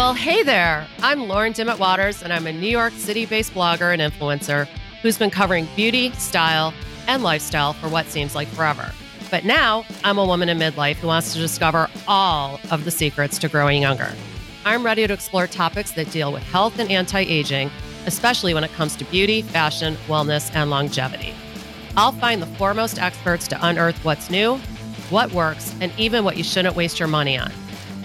Well, hey there. I'm Lauren Dimet Waters, and I'm a New York City based blogger and influencer who's been covering beauty, style, and lifestyle for what seems like forever. But now I'm a woman in midlife who wants to discover all of the secrets to growing younger. I'm ready to explore topics that deal with health and anti aging, especially when it comes to beauty, fashion, wellness, and longevity. I'll find the foremost experts to unearth what's new, what works, and even what you shouldn't waste your money on.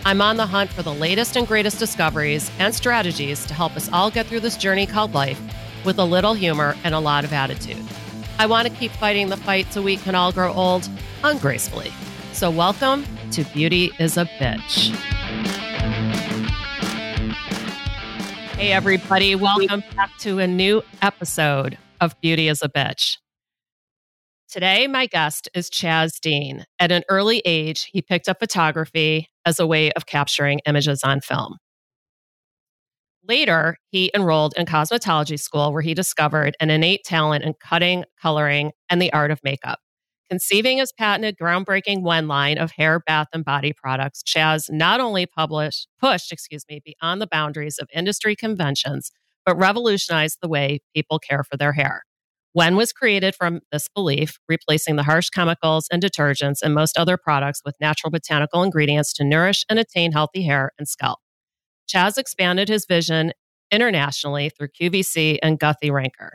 I'm on the hunt for the latest and greatest discoveries and strategies to help us all get through this journey called life with a little humor and a lot of attitude. I want to keep fighting the fight so we can all grow old ungracefully. So, welcome to Beauty is a Bitch. Hey, everybody, welcome back to a new episode of Beauty is a Bitch. Today, my guest is Chaz Dean. At an early age, he picked up photography as a way of capturing images on film. Later, he enrolled in cosmetology school where he discovered an innate talent in cutting, coloring, and the art of makeup. Conceiving his patented groundbreaking Wen line of hair, bath, and body products, Chaz not only published, pushed, excuse me, beyond the boundaries of industry conventions, but revolutionized the way people care for their hair. Wen was created from this belief, replacing the harsh chemicals and detergents and most other products with natural botanical ingredients to nourish and attain healthy hair and scalp. Chaz expanded his vision internationally through QVC and Guthy-Renker.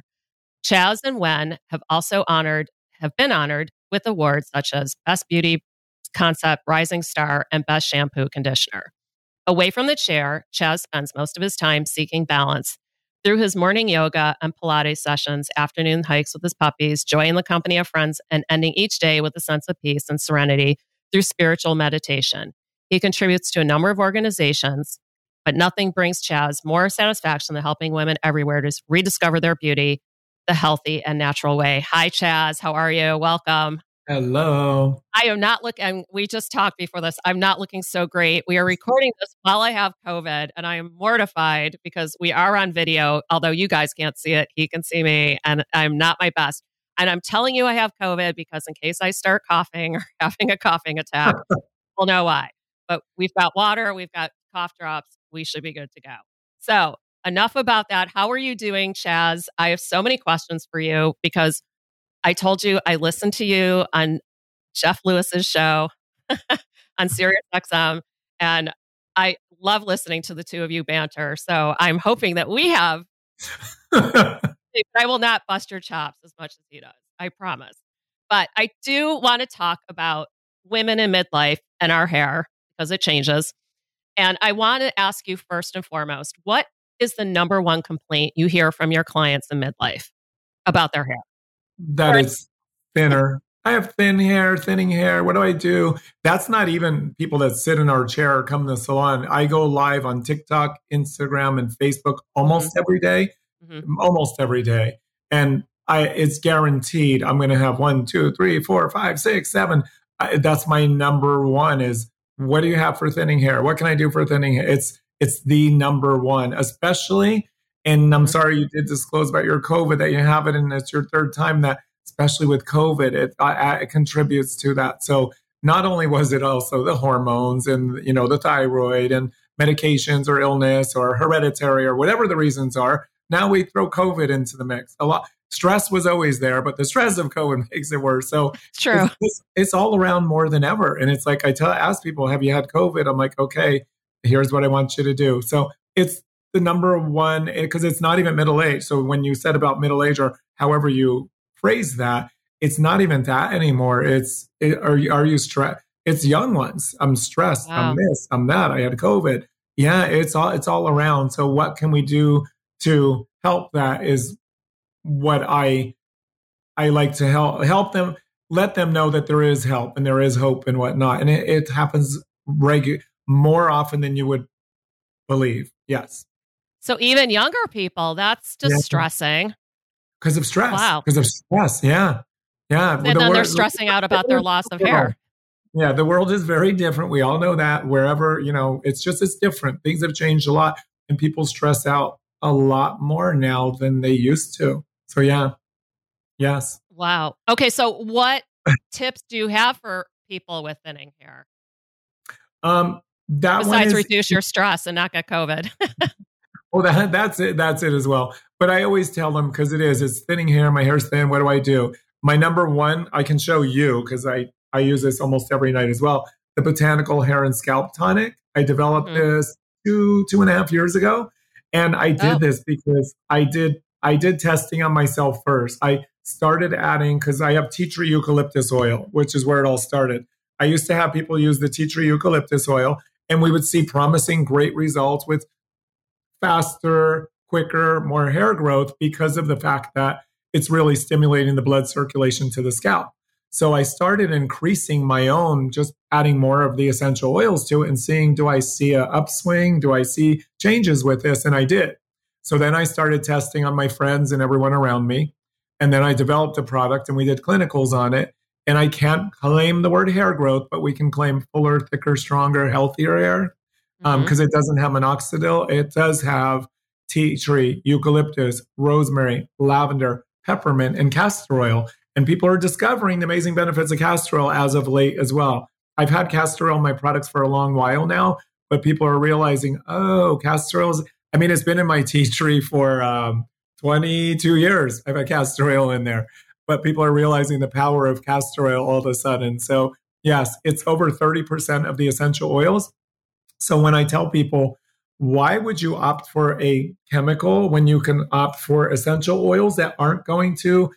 Chaz and Wen have also honored have been honored with awards such as Best Beauty Concept, Rising Star, and Best Shampoo Conditioner. Away from the chair, Chaz spends most of his time seeking balance through his morning yoga and Pilates sessions, afternoon hikes with his puppies, joy in the company of friends, and ending each day with a sense of peace and serenity through spiritual meditation. He contributes to a number of organizations, but nothing brings Chaz more satisfaction than helping women everywhere to rediscover their beauty the healthy and natural way. Hi, Chaz. How are you? Welcome. Hello. I am not looking, we just talked before this. I'm not looking so great. We are recording this while I have COVID, and I am mortified because we are on video. Although you guys can't see it, he can see me, and I'm not my best. And I'm telling you I have COVID because in case I start coughing or having a coughing attack, we'll know why. But we've got water, we've got cough drops. We should be good to go. So, enough about that. How are you doing, Chaz? I have so many questions for you because I told you I listened to you on Jeff Lewis's show on Sirius XM, and I love listening to the two of you banter. So I'm hoping that we have. I will not bust your chops as much as he does. I promise. But I do want to talk about women in midlife and our hair because it changes. And I want to ask you first and foremost what is the number one complaint you hear from your clients in midlife about their hair? That is thinner. I have thin hair, thinning hair. What do I do? That's not even people that sit in our chair or come to the salon. I go live on TikTok, Instagram, and Facebook almost mm-hmm. every day, mm-hmm. almost every day. And I, it's guaranteed I'm going to have one, two, three, four, five, six, seven. I, that's my number one is what do you have for thinning hair? What can I do for thinning hair? It's, it's the number one, especially and I'm mm-hmm. sorry you did disclose about your COVID that you have it, and it's your third time that, especially with COVID, it, it contributes to that. So not only was it also the hormones and you know the thyroid and medications or illness or hereditary or whatever the reasons are. Now we throw COVID into the mix. A lot stress was always there, but the stress of COVID makes it worse. So true. It's, it's, it's, all around more than ever. And it's like I tell ask people, have you had COVID? I'm like, okay, here's what I want you to do. So it's the number one eh, because it's not even middle age. So when you said about middle age or however you phrase that, it's not even that anymore. It's it, are you are you stressed? It's young ones. I'm stressed. Wow. I'm this. I'm that. I had COVID. Yeah, it's all it's all around. So what can we do to help? That is what I I like to help help them. Let them know that there is help and there is hope and whatnot. And it, it happens regular more often than you would believe. Yes. So even younger people, that's distressing. Because of stress. Wow. Because of stress. Yeah. Yeah. And the then they're stressing out about their loss of hair. Yeah, the world is very different. We all know that. Wherever, you know, it's just it's different. Things have changed a lot and people stress out a lot more now than they used to. So yeah. Yes. Wow. Okay, so what tips do you have for people with thinning hair? Um that besides reduce your stress and not get COVID. well, that, that's it. That's it as well. But I always tell them because it is. It's thinning hair. My hair's thin. What do I do? My number one, I can show you because I I use this almost every night as well. The botanical hair and scalp tonic. I developed mm-hmm. this two two and a half years ago, and I did oh. this because I did I did testing on myself first. I started adding because I have tea tree eucalyptus oil, which is where it all started. I used to have people use the tea tree eucalyptus oil, and we would see promising, great results with faster, quicker, more hair growth because of the fact that it's really stimulating the blood circulation to the scalp. So I started increasing my own, just adding more of the essential oils to it and seeing do I see a upswing? Do I see changes with this? And I did. So then I started testing on my friends and everyone around me. And then I developed a product and we did clinicals on it. And I can't claim the word hair growth, but we can claim fuller, thicker, stronger, healthier hair because um, mm-hmm. it doesn't have minoxidil. It does have tea tree, eucalyptus, rosemary, lavender, peppermint, and castor oil. And people are discovering the amazing benefits of castor oil as of late as well. I've had castor oil in my products for a long while now, but people are realizing, oh, castor oil is, I mean, it's been in my tea tree for um, 22 years. I've had castor oil in there, but people are realizing the power of castor oil all of a sudden. So, yes, it's over 30% of the essential oils. So, when I tell people, why would you opt for a chemical when you can opt for essential oils that aren't going to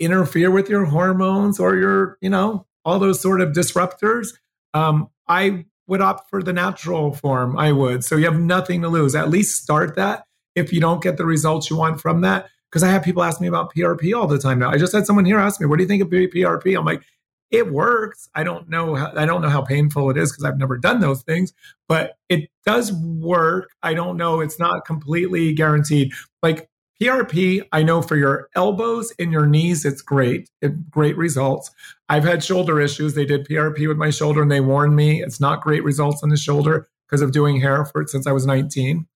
interfere with your hormones or your, you know, all those sort of disruptors? Um, I would opt for the natural form. I would. So you have nothing to lose. At least start that if you don't get the results you want from that. Because I have people ask me about PRP all the time now. I just had someone here ask me, "What do you think of PRP?" I'm like, it works. I don't know. How, I don't know how painful it is because I've never done those things, but it does work. I don't know. It's not completely guaranteed. Like PRP, I know for your elbows and your knees, it's great. It, great results. I've had shoulder issues. They did PRP with my shoulder and they warned me it's not great results on the shoulder because of doing hair for it since I was 19.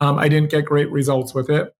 Um, I didn't get great results with it,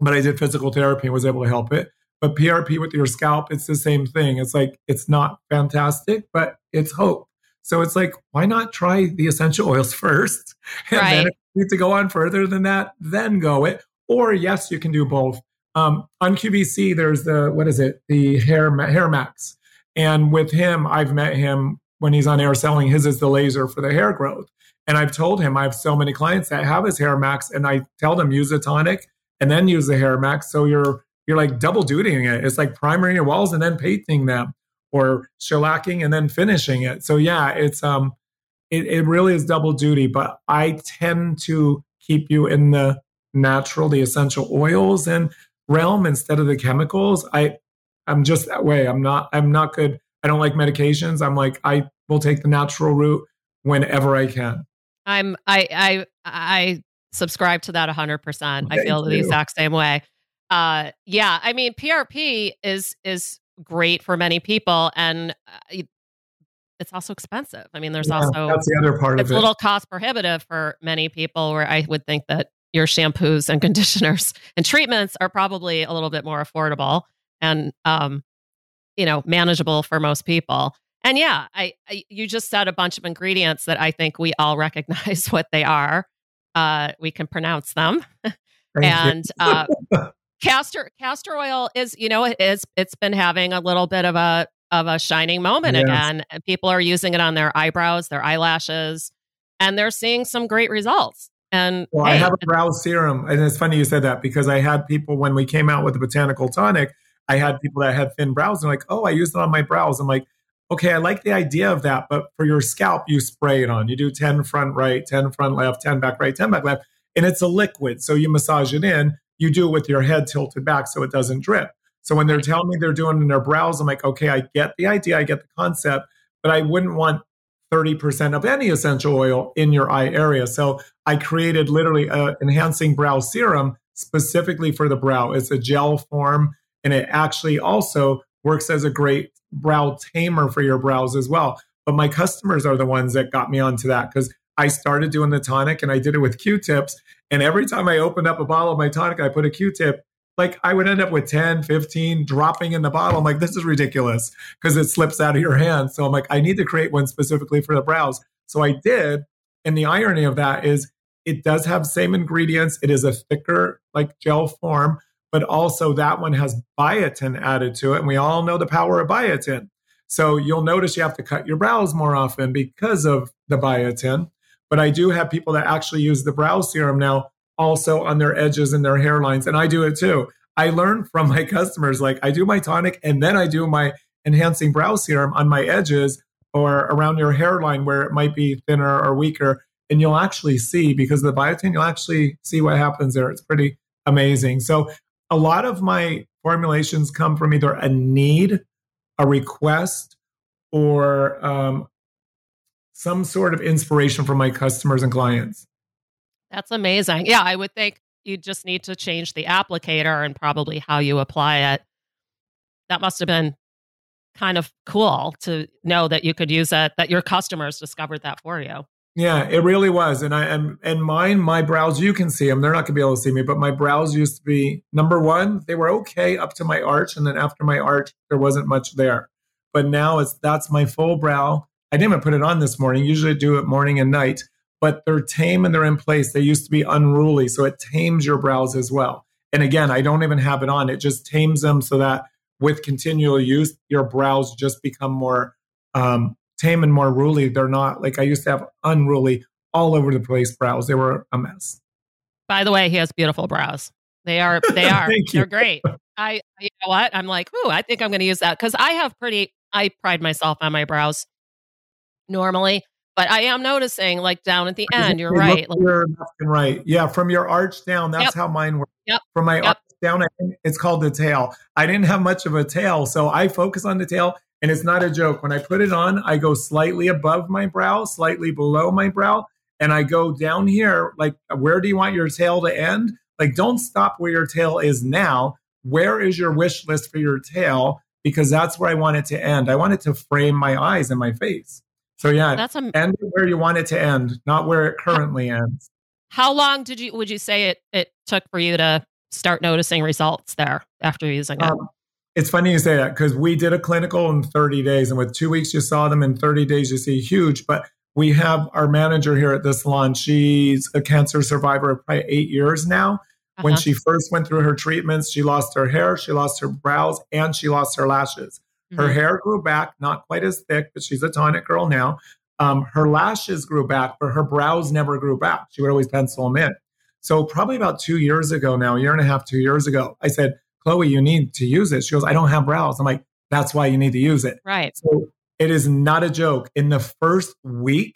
but I did physical therapy and was able to help it. But PRP with your scalp, it's the same thing. It's like, it's not fantastic, but it's hope. So it's like, why not try the essential oils first? And right. then if you need to go on further than that, then go it. Or yes, you can do both. Um, on QVC, there's the, what is it? The Hair, HairMax. And with him, I've met him when he's on air selling his is the laser for the hair growth. And I've told him I have so many clients that have his HairMax, and I tell them use a tonic and then use the HairMax. So you're you're like double dutying it. It's like priming your walls and then painting them or shellacking and then finishing it. So yeah, it's um it, it really is double duty, but I tend to keep you in the natural, the essential oils and realm instead of the chemicals. I I'm just that way. I'm not I'm not good. I don't like medications. I'm like I will take the natural route whenever I can. I'm I I I subscribe to that 100%. I feel the exact same way uh yeah i mean prp is is great for many people and uh, it's also expensive. I mean there's yeah, also that's the other part it's of it. a little cost prohibitive for many people where i would think that your shampoos and conditioners and treatments are probably a little bit more affordable and um you know manageable for most people. And yeah I, I you just said a bunch of ingredients that i think we all recognize what they are. Uh we can pronounce them. And uh castor castor oil is you know it is it's been having a little bit of a of a shining moment yes. again people are using it on their eyebrows their eyelashes and they're seeing some great results and well, hey, I have a brow serum, and it's funny you said that because I had people when we came out with the botanical tonic. I had people that had thin brows and like, oh, I used it on my brows. I'm like, okay, I like the idea of that, but for your scalp, you spray it on. You do 10 front right, 10 front left, 10 back right, 10 back left, and it's a liquid. So you massage it in you do it with your head tilted back so it doesn't drip. So when they're telling me they're doing it in their brows, I'm like, okay, I get the idea, I get the concept, but I wouldn't want 30% of any essential oil in your eye area. So I created literally a enhancing brow serum specifically for the brow. It's a gel form and it actually also works as a great brow tamer for your brows as well. But my customers are the ones that got me onto that because I started doing the tonic and I did it with Q-tips. And every time I opened up a bottle of my tonic, I put a Q-tip, like I would end up with 10, 15 dropping in the bottle. I'm like, this is ridiculous because it slips out of your hand. So I'm like, I need to create one specifically for the brows. So I did. And the irony of that is it does have same ingredients. It is a thicker, like gel form, but also that one has biotin added to it. And we all know the power of biotin. So you'll notice you have to cut your brows more often because of the biotin. But I do have people that actually use the brow serum now also on their edges and their hairlines. And I do it too. I learn from my customers, like I do my tonic and then I do my enhancing brow serum on my edges or around your hairline where it might be thinner or weaker. And you'll actually see because of the biotin, you'll actually see what happens there. It's pretty amazing. So a lot of my formulations come from either a need, a request, or um, some sort of inspiration from my customers and clients. That's amazing. Yeah, I would think you just need to change the applicator and probably how you apply it. That must have been kind of cool to know that you could use it, that your customers discovered that for you. Yeah, it really was. And I and, and mine, my brows, you can see them. They're not gonna be able to see me, but my brows used to be number one, they were okay up to my arch. And then after my arch, there wasn't much there. But now it's that's my full brow. I didn't even put it on this morning. Usually I do it morning and night, but they're tame and they're in place. They used to be unruly. So it tames your brows as well. And again, I don't even have it on. It just tames them so that with continual use, your brows just become more um, tame and more ruly. They're not like I used to have unruly all over the place brows. They were a mess. By the way, he has beautiful brows. They are they are they're great. I you know what? I'm like, ooh, I think I'm gonna use that because I have pretty I pride myself on my brows normally. But I am noticing, like down at the end, you're right. Like, you're right. Yeah, from your arch down, that's yep. how mine works. Yep. From my yep. arch down, it's called the tail. I didn't have much of a tail, so I focus on the tail, and it's not a joke. When I put it on, I go slightly above my brow, slightly below my brow, and I go down here. Like, where do you want your tail to end? Like, don't stop where your tail is now. Where is your wish list for your tail? Because that's where I want it to end. I want it to frame my eyes and my face. So yeah, that's a, end where you want it to end, not where it currently ends. How long did you would you say it it took for you to start noticing results there after using it? Um, it's funny you say that because we did a clinical in 30 days, and with two weeks you saw them. In 30 days you see huge. But we have our manager here at this salon. She's a cancer survivor of probably eight years now. Uh-huh. When she first went through her treatments, she lost her hair, she lost her brows, and she lost her lashes. Her mm-hmm. hair grew back, not quite as thick, but she's a tonic girl now. Um, her lashes grew back, but her brows never grew back. She would always pencil them in. So probably about two years ago now, a year and a half, two years ago, I said, Chloe, you need to use it. She goes, I don't have brows. I'm like, that's why you need to use it. Right. So it is not a joke. In the first week,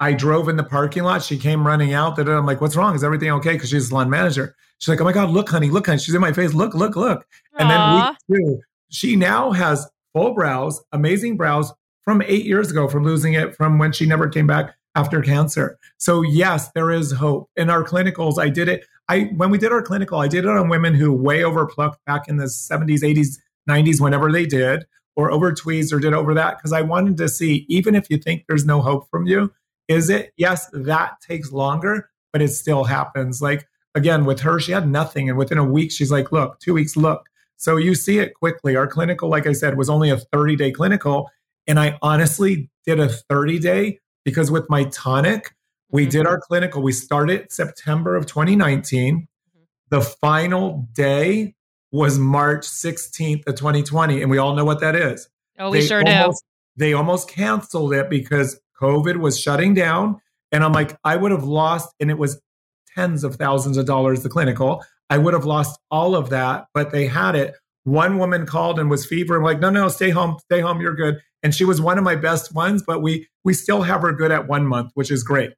I drove in the parking lot. She came running out. That I'm like, "What's wrong? Is everything okay?" Because she's a salon manager. She's like, "Oh my god, look, honey, look, honey." She's in my face. Look, look, look. Aww. And then week two, she now has full brows, amazing brows from eight years ago from losing it from when she never came back after cancer. So yes, there is hope. In our clinicals, I did it. I when we did our clinical, I did it on women who way overplucked back in the 70s, 80s, 90s, whenever they did, or over tweezed or did over that. Because I wanted to see, even if you think there's no hope from you, is it? Yes, that takes longer, but it still happens. Like again, with her, she had nothing. And within a week, she's like, look, two weeks, look. So you see it quickly. Our clinical, like I said, was only a 30 day clinical. And I honestly did a 30 day because with my tonic, we mm-hmm. did our clinical. We started September of 2019. Mm-hmm. The final day was March 16th of 2020. And we all know what that is. Oh, we they sure almost, do. They almost canceled it because COVID was shutting down. And I'm like, I would have lost, and it was tens of thousands of dollars, the clinical. I would have lost all of that, but they had it. One woman called and was fevering, like, no, no, stay home, stay home, you're good. And she was one of my best ones, but we we still have her good at one month, which is great.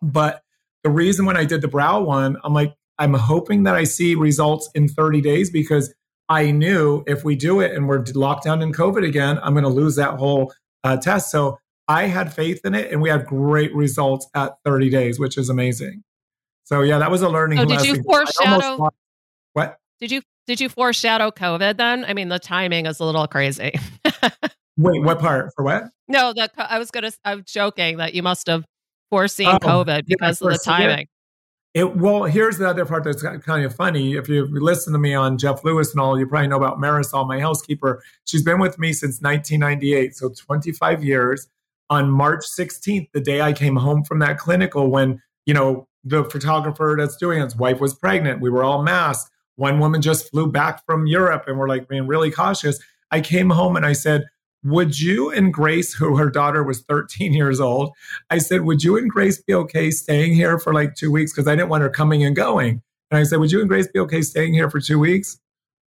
But the reason when I did the brow one, I'm like, I'm hoping that I see results in 30 days because I knew if we do it and we're locked down in COVID again, I'm going to lose that whole uh, test. So I had faith in it, and we had great results at 30 days, which is amazing. So yeah, that was a learning. So did you foreshadow? What did you did you foreshadow COVID? Then I mean, the timing is a little crazy. Wait, what part for what? No, the I was gonna. I'm joking that you must have foreseen oh, COVID because of the timing. It, well, here's the other part that's kind of funny. If you listen to me on Jeff Lewis and all, you probably know about Marisol, my housekeeper. She's been with me since 1998, so 25 years. on March 16th, the day I came home from that clinical, when, you know, the photographer that's doing it, his wife was pregnant. We were all masked. One woman just flew back from Europe and we're like being really cautious. I came home and I said, would you and Grace, who her daughter was 13 years old, I said, would you and Grace be okay staying here for like two weeks? Because I didn't want her coming and going. And I said, would you and Grace be okay staying here for two weeks?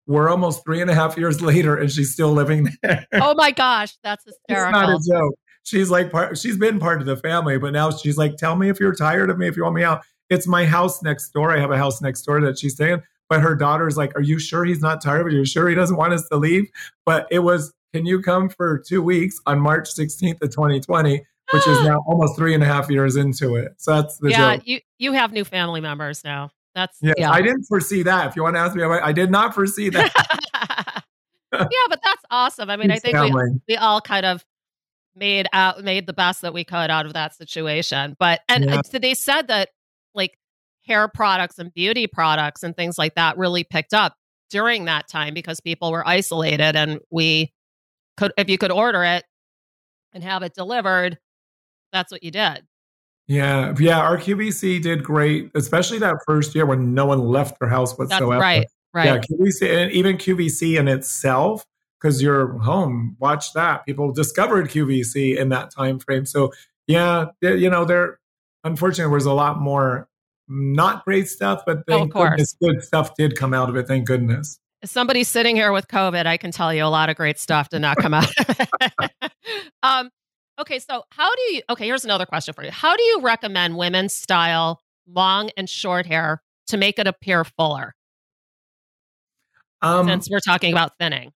We're almost three and a half years later and she's still living there. Oh my gosh, that's hysterical. It's not a joke. She's like part, she's been part of the family, but now she's like, tell me if you're tired of me, if you want me out. It's my house next door. I have a house next door that she's staying. But her daughter's like, Are you sure he's not tired of it? Are you sure he doesn't want us to leave? But it was can you come for two weeks on March 16th of 2020, which is now almost three and a half years into it. So that's the yeah, joke. you you have new family members now. That's yeah, yeah. I didn't foresee that. If you want to ask me, I did not foresee that. yeah, but that's awesome. I mean, I think we, we all kind of made out made the best that we could out of that situation. But and yeah. so they said that like hair products and beauty products and things like that really picked up during that time because people were isolated and we could if you could order it and have it delivered, that's what you did. Yeah, yeah. Our QVC did great, especially that first year when no one left their house whatsoever. That's right, right. Yeah, QVC and even QVC in itself, because you're home. Watch that. People discovered QVC in that time frame. So yeah, you know, there. Unfortunately, was a lot more not great stuff, but thank oh, goodness, good stuff did come out of it. Thank goodness. As somebody sitting here with COVID, I can tell you a lot of great stuff did not come out. um, okay, so how do you? Okay, here's another question for you. How do you recommend women style long and short hair to make it appear fuller? Um, Since we're talking about thinning.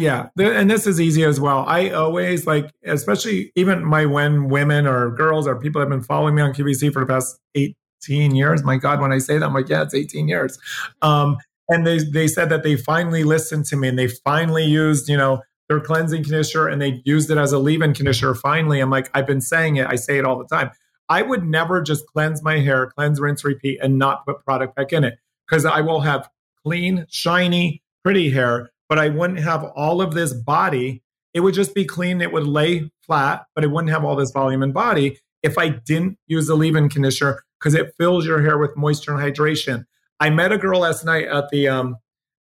Yeah, and this is easy as well. I always like, especially even my when women or girls or people have been following me on QVC for the past 18 years. My God, when I say that, I'm like, yeah, it's 18 years. Um, and they they said that they finally listened to me and they finally used you know their cleansing conditioner and they used it as a leave-in conditioner finally i'm like i've been saying it i say it all the time i would never just cleanse my hair cleanse rinse repeat and not put product back in it because i will have clean shiny pretty hair but i wouldn't have all of this body it would just be clean it would lay flat but it wouldn't have all this volume and body if i didn't use the leave-in conditioner because it fills your hair with moisture and hydration I met a girl last night at the um,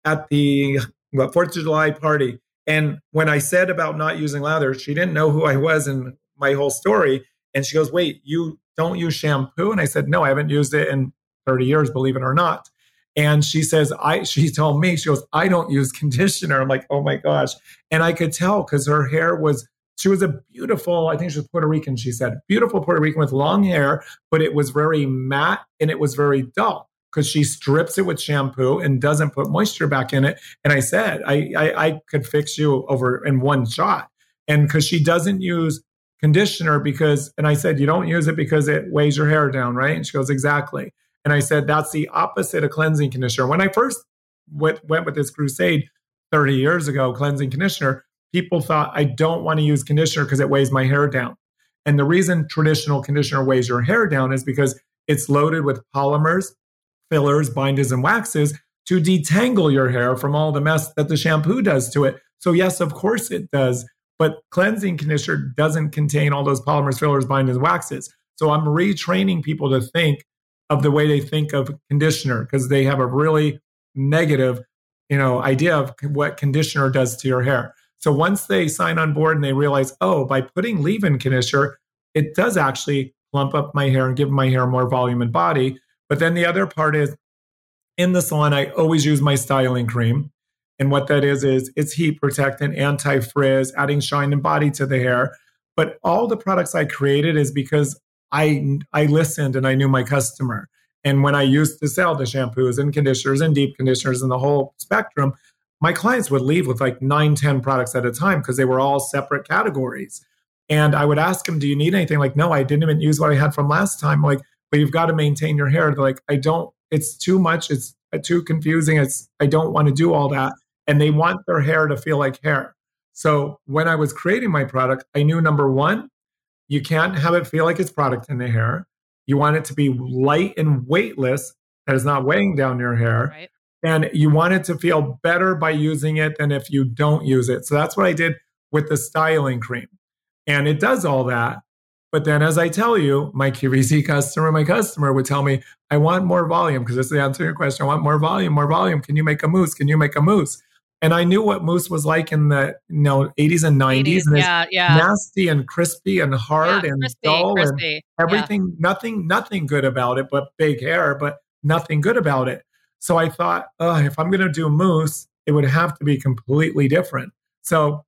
at the Fourth of July party, and when I said about not using lather, she didn't know who I was and my whole story. And she goes, "Wait, you don't use shampoo?" And I said, "No, I haven't used it in 30 years, believe it or not." And she says, "I." She told me, she goes, "I don't use conditioner." I'm like, "Oh my gosh!" And I could tell because her hair was. She was a beautiful, I think she was Puerto Rican, she said, beautiful Puerto Rican with long hair, but it was very matte and it was very dull because she strips it with shampoo and doesn't put moisture back in it. And I said, I, I, I could fix you over in one shot. And because she doesn't use conditioner because, and I said, you don't use it because it weighs your hair down, right? And she goes, exactly. And I said, that's the opposite of cleansing conditioner. When I first went, went with this crusade 30 years ago, cleansing conditioner, people thought I don't want to use conditioner because it weighs my hair down. And the reason traditional conditioner weighs your hair down is because it's loaded with polymers fillers, binders, and waxes to detangle your hair from all the mess that the shampoo does to it. So, yes, of course it does. But cleansing conditioner doesn't contain all those polymers, fillers, binders, and waxes. So I'm retraining people to think of the way they think of conditioner because they have a really negative, you know, idea of what conditioner does to your hair. So once they sign on board and they realize, oh, by putting leave-in conditioner, it does actually plump up my hair and give my hair more volume and body. But then the other part is in the salon, I always use my styling cream. And what that is, is it's heat protectant, anti frizz, adding shine and body to the hair. But all the products I created is because I, I listened and I knew my customer. And when I used to sell the shampoos and conditioners and deep conditioners and the whole spectrum, my clients would leave with like nine, 10 products at a time because they were all separate categories. And I would ask them, Do you need anything? Like, no, I didn't even use what I had from last time. Like, but you've got to maintain your hair. They're like, I don't, it's too much. It's too confusing. It's, I don't want to do all that. And they want their hair to feel like hair. So when I was creating my product, I knew number one, you can't have it feel like it's product in the hair. You want it to be light and weightless, that is not weighing down your hair. Right. And you want it to feel better by using it than if you don't use it. So that's what I did with the styling cream. And it does all that. But then, as I tell you, my QVC customer, my customer would tell me, I want more volume because this is the answer to your question. I want more volume, more volume. Can you make a mousse? Can you make a mousse? And I knew what mousse was like in the you know 80s and 90s. 80s, and yeah, yeah. nasty and crispy and hard yeah, and crispy, dull crispy. and everything, yeah. nothing, nothing good about it, but big hair, but nothing good about it. So I thought, if I'm going to do mousse, it would have to be completely different. So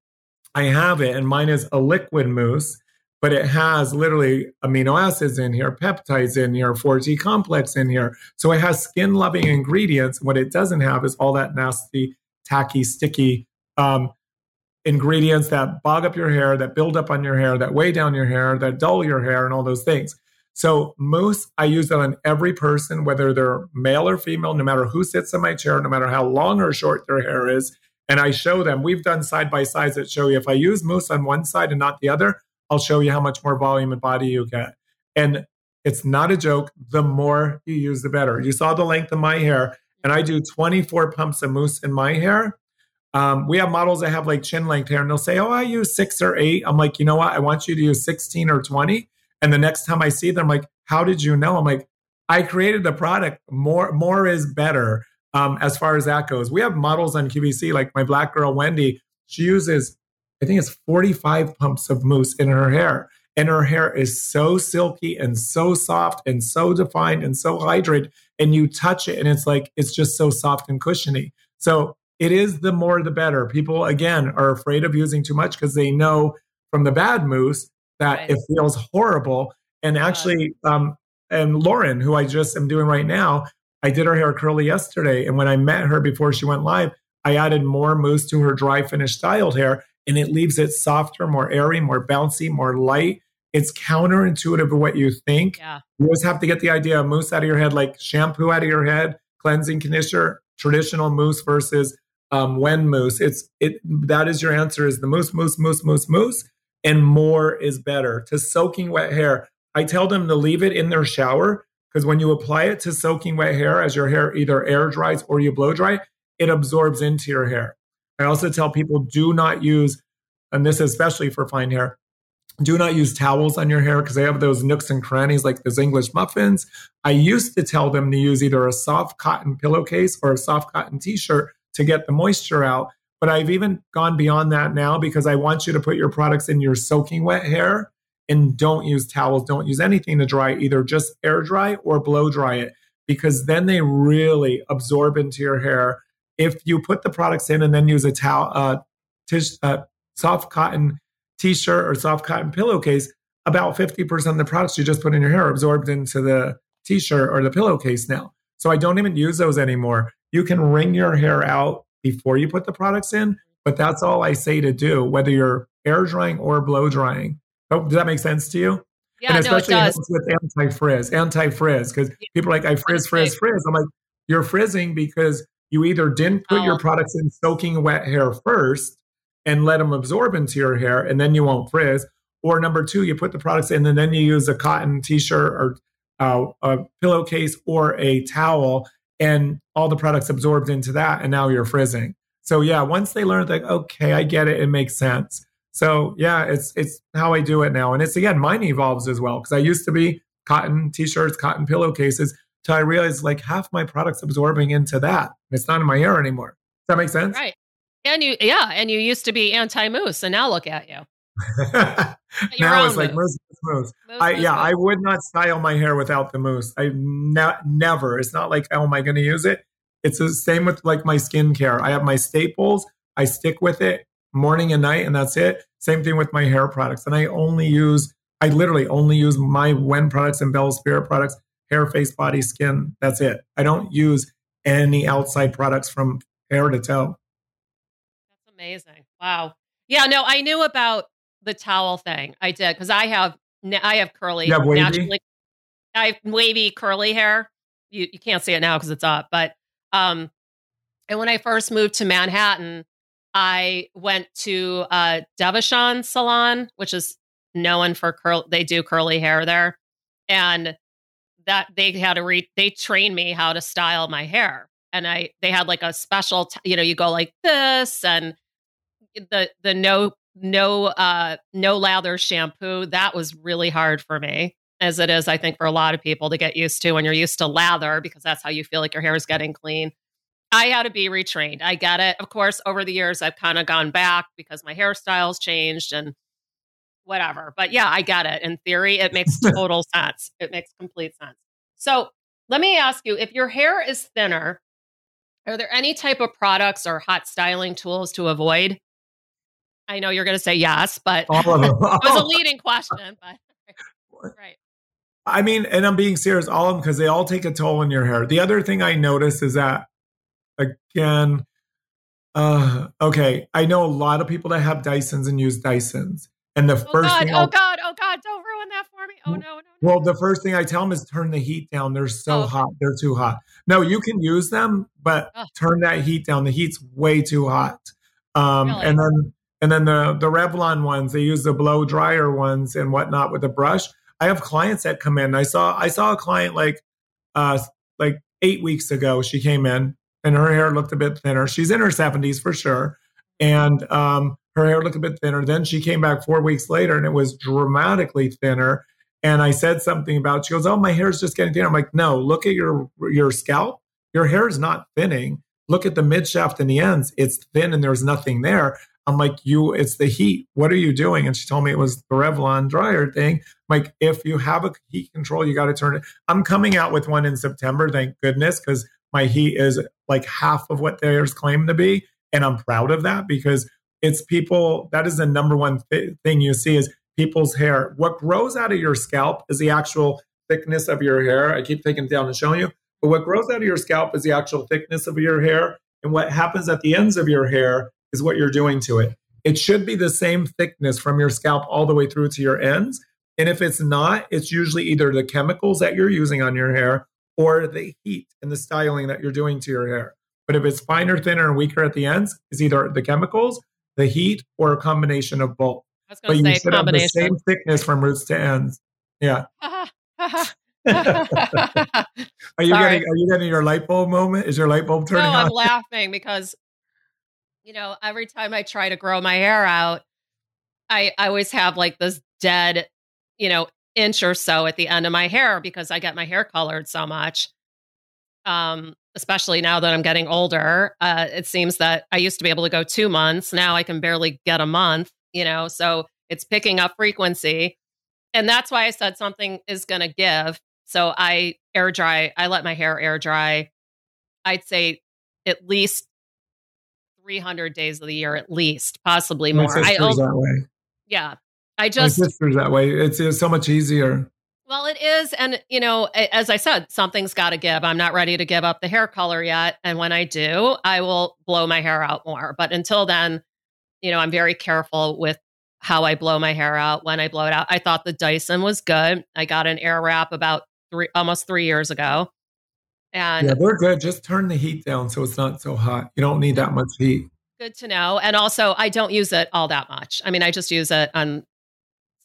I have it, and mine is a liquid mousse, but it has literally amino acids in here, peptides in here, 4G complex in here. So it has skin loving ingredients. What it doesn't have is all that nasty, tacky, sticky um, ingredients that bog up your hair, that build up on your hair, that weigh down your hair, that dull your hair, and all those things. So mousse, I use that on every person, whether they're male or female, no matter who sits in my chair, no matter how long or short their hair is. And I show them, we've done side by sides that show you if I use mousse on one side and not the other, I'll show you how much more volume and body you get. And it's not a joke. The more you use, the better. You saw the length of my hair, and I do 24 pumps of mousse in my hair. Um, we have models that have like chin length hair, and they'll say, Oh, I use six or eight. I'm like, You know what? I want you to use 16 or 20 and the next time I see them, I'm like, how did you know? I'm like, I created the product. More, more is better. Um, as far as that goes, we have models on QVC, like my black girl Wendy. She uses, I think it's 45 pumps of mousse in her hair, and her hair is so silky and so soft and so defined and so hydrated. And you touch it, and it's like it's just so soft and cushiony. So it is the more the better. People again are afraid of using too much because they know from the bad mousse that right. it feels horrible. And actually, um, and Lauren, who I just am doing right now, I did her hair curly yesterday. And when I met her before she went live, I added more mousse to her dry finish styled hair, and it leaves it softer, more airy, more bouncy, more light. It's counterintuitive to what you think. Yeah. You always have to get the idea of mousse out of your head, like shampoo out of your head, cleansing conditioner, traditional mousse versus um, Wen mousse. It's it that is your answer is the mousse, mousse, mousse, mousse, mousse and more is better. To soaking wet hair, I tell them to leave it in their shower because when you apply it to soaking wet hair, as your hair either air dries or you blow dry, it absorbs into your hair. I also tell people do not use, and this especially for fine hair, do not use towels on your hair because they have those nooks and crannies like those English muffins. I used to tell them to use either a soft cotton pillowcase or a soft cotton t shirt to get the moisture out. But I've even gone beyond that now because I want you to put your products in your soaking wet hair and don't use towels, don't use anything to dry, either just air dry or blow dry it because then they really absorb into your hair. If you put the products in and then use a towel, uh, tish, uh, soft cotton t-shirt or soft cotton pillowcase, about 50% of the products you just put in your hair are absorbed into the t-shirt or the pillowcase now. So I don't even use those anymore. You can wring your hair out before you put the products in. But that's all I say to do, whether you're air drying or blow drying. Oh, does that make sense to you? Yeah, and especially no, it does. with anti frizz, anti frizz, because yeah. people are like, I frizz, frizz, frizz. I'm like, you're frizzing because you either didn't put oh. your products in soaking wet hair first and let them absorb into your hair, and then you won't frizz. Or number two, you put the products in and then you use a cotton t shirt or uh, a pillowcase or a towel and all the products absorbed into that and now you're frizzing so yeah once they learn like okay i get it it makes sense so yeah it's it's how i do it now and it's again mine evolves as well because i used to be cotton t-shirts cotton pillowcases till i realized like half my products absorbing into that it's not in my hair anymore does that make sense right and you yeah and you used to be anti-mousse and now look at you now it's like mousse, mousse. mousse I, yeah, I would not style my hair without the mousse. I ne- never. It's not like, oh, am I going to use it? It's the same with like my skincare. I have my staples. I stick with it morning and night, and that's it. Same thing with my hair products. And I only use, I literally only use my Wen products and Bella Spirit products, hair, face, body, skin. That's it. I don't use any outside products from hair to toe. That's amazing. Wow. Yeah, no, I knew about the towel thing. I did because I have I have curly have naturally. I have wavy curly hair. You you can't see it now because it's up, but um, and when I first moved to Manhattan, I went to a Devachan salon, which is known for curl. They do curly hair there, and that they had to re they trained me how to style my hair, and I they had like a special, t- you know, you go like this, and the the no no uh no lather shampoo that was really hard for me as it is i think for a lot of people to get used to when you're used to lather because that's how you feel like your hair is getting clean. I had to be retrained i get it of course over the years i've kind of gone back because my hairstyle's changed and whatever but yeah i get it in theory it makes total sense it makes complete sense so let me ask you if your hair is thinner are there any type of products or hot styling tools to avoid I know you're going to say yes, but it was a leading question, but right. I mean, and I'm being serious, all of them, because they all take a toll on your hair. The other thing I notice is that, again, uh, okay, I know a lot of people that have Dysons and use Dysons. And the oh first God, thing, oh God, oh God, don't ruin that for me. Oh no, no. no well, the first thing I tell them is turn the heat down. They're so oh. hot. They're too hot. No, you can use them, but oh. turn that heat down. The heat's way too hot. Um, really? And then and then the the Revlon ones, they use the blow dryer ones and whatnot with a brush. I have clients that come in. I saw I saw a client like uh like eight weeks ago. She came in and her hair looked a bit thinner. She's in her 70s for sure. And um her hair looked a bit thinner. Then she came back four weeks later and it was dramatically thinner. And I said something about she goes, Oh, my hair is just getting thinner. I'm like, no, look at your your scalp. Your hair is not thinning. Look at the mid shaft and the ends. It's thin and there's nothing there. I'm like, you, it's the heat. What are you doing? And she told me it was the Revlon dryer thing. I'm like, if you have a heat control, you got to turn it. I'm coming out with one in September, thank goodness, because my heat is like half of what theirs claim to be. And I'm proud of that because it's people, that is the number one th- thing you see is people's hair. What grows out of your scalp is the actual thickness of your hair. I keep taking it down and showing you. But what grows out of your scalp is the actual thickness of your hair. And what happens at the ends of your hair is what you're doing to it. It should be the same thickness from your scalp all the way through to your ends. And if it's not, it's usually either the chemicals that you're using on your hair or the heat and the styling that you're doing to your hair. But if it's finer, thinner, and weaker at the ends, it's either the chemicals, the heat, or a combination of both. but you should have the same thickness from roots to ends. Yeah. are you getting are you getting your light bulb moment? Is your light bulb turning no, on? I'm laughing because you know, every time I try to grow my hair out, I, I always have like this dead, you know, inch or so at the end of my hair because I get my hair colored so much. Um, especially now that I'm getting older. Uh, it seems that I used to be able to go two months. Now I can barely get a month, you know, so it's picking up frequency. And that's why I said something is going to give. So I air dry, I let my hair air dry. I'd say at least 300 days of the year at least, possibly more. My sister's I, that way. Yeah. I just. My sister's that way. It's, it's so much easier. Well, it is. And, you know, as I said, something's got to give. I'm not ready to give up the hair color yet. And when I do, I will blow my hair out more. But until then, you know, I'm very careful with how I blow my hair out when I blow it out. I thought the Dyson was good. I got an air wrap about three, almost three years ago. And yeah, they're good. Just turn the heat down so it's not so hot. You don't need that much heat. Good to know. And also, I don't use it all that much. I mean, I just use it on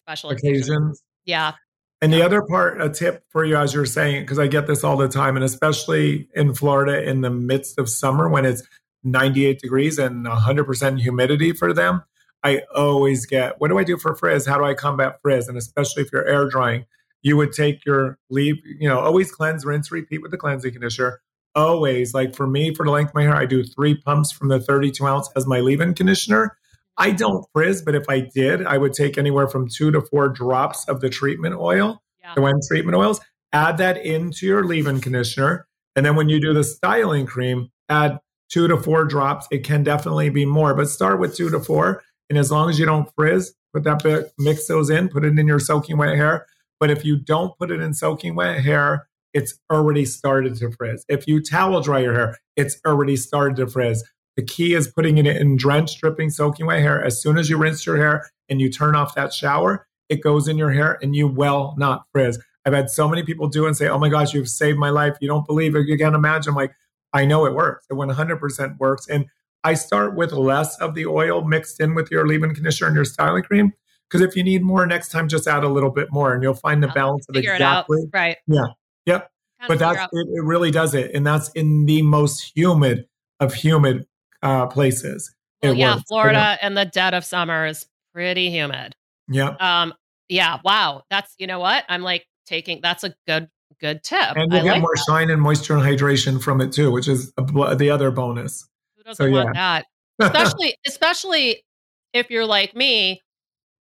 special occasions. occasions. Yeah. And the other part, a tip for you as you're saying, because I get this all the time, and especially in Florida in the midst of summer when it's 98 degrees and 100% humidity for them, I always get, what do I do for frizz? How do I combat frizz? And especially if you're air drying, you would take your leave, you know, always cleanse, rinse, repeat with the cleansing conditioner. Always, like for me, for the length of my hair, I do three pumps from the 32 ounce as my leave in conditioner. I don't frizz, but if I did, I would take anywhere from two to four drops of the treatment oil, yeah. the WEN treatment oils, add that into your leave in conditioner. And then when you do the styling cream, add two to four drops. It can definitely be more, but start with two to four. And as long as you don't frizz, put that bit, mix those in, put it in your soaking wet hair. But if you don't put it in soaking wet hair, it's already started to frizz. If you towel dry your hair, it's already started to frizz. The key is putting it in drenched, dripping, soaking wet hair. As soon as you rinse your hair and you turn off that shower, it goes in your hair and you will not frizz. I've had so many people do and say, Oh my gosh, you've saved my life. You don't believe it. You can't imagine. I'm like, I know it works. It 100% works. And I start with less of the oil mixed in with your leave-in conditioner and your styling cream because if you need more next time, just add a little bit more and you'll find the balance of exactly. Right. Yeah. Yep. but that's it, it, really does it. And that's in the most humid of humid uh, places. Well, yeah, works. Florida yeah. and the dead of summer is pretty humid. Yeah. Um, yeah. Wow. That's you know what? I'm like taking that's a good good tip. And you I get like more that. shine and moisture and hydration from it too, which is a, the other bonus. Who doesn't So, want that? yeah. Especially especially if you're like me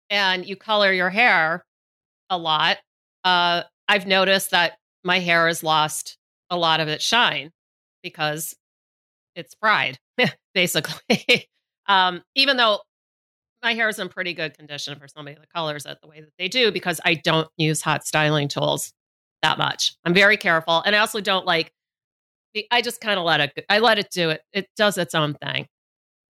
and you color your hair a lot. Uh, I've noticed that my hair has lost a lot of its shine because it's fried, basically. um, even though my hair is in pretty good condition for somebody that colors it the way that they do, because I don't use hot styling tools that much. I'm very careful, and I also don't like. I just kind of let it. I let it do it. It does its own thing.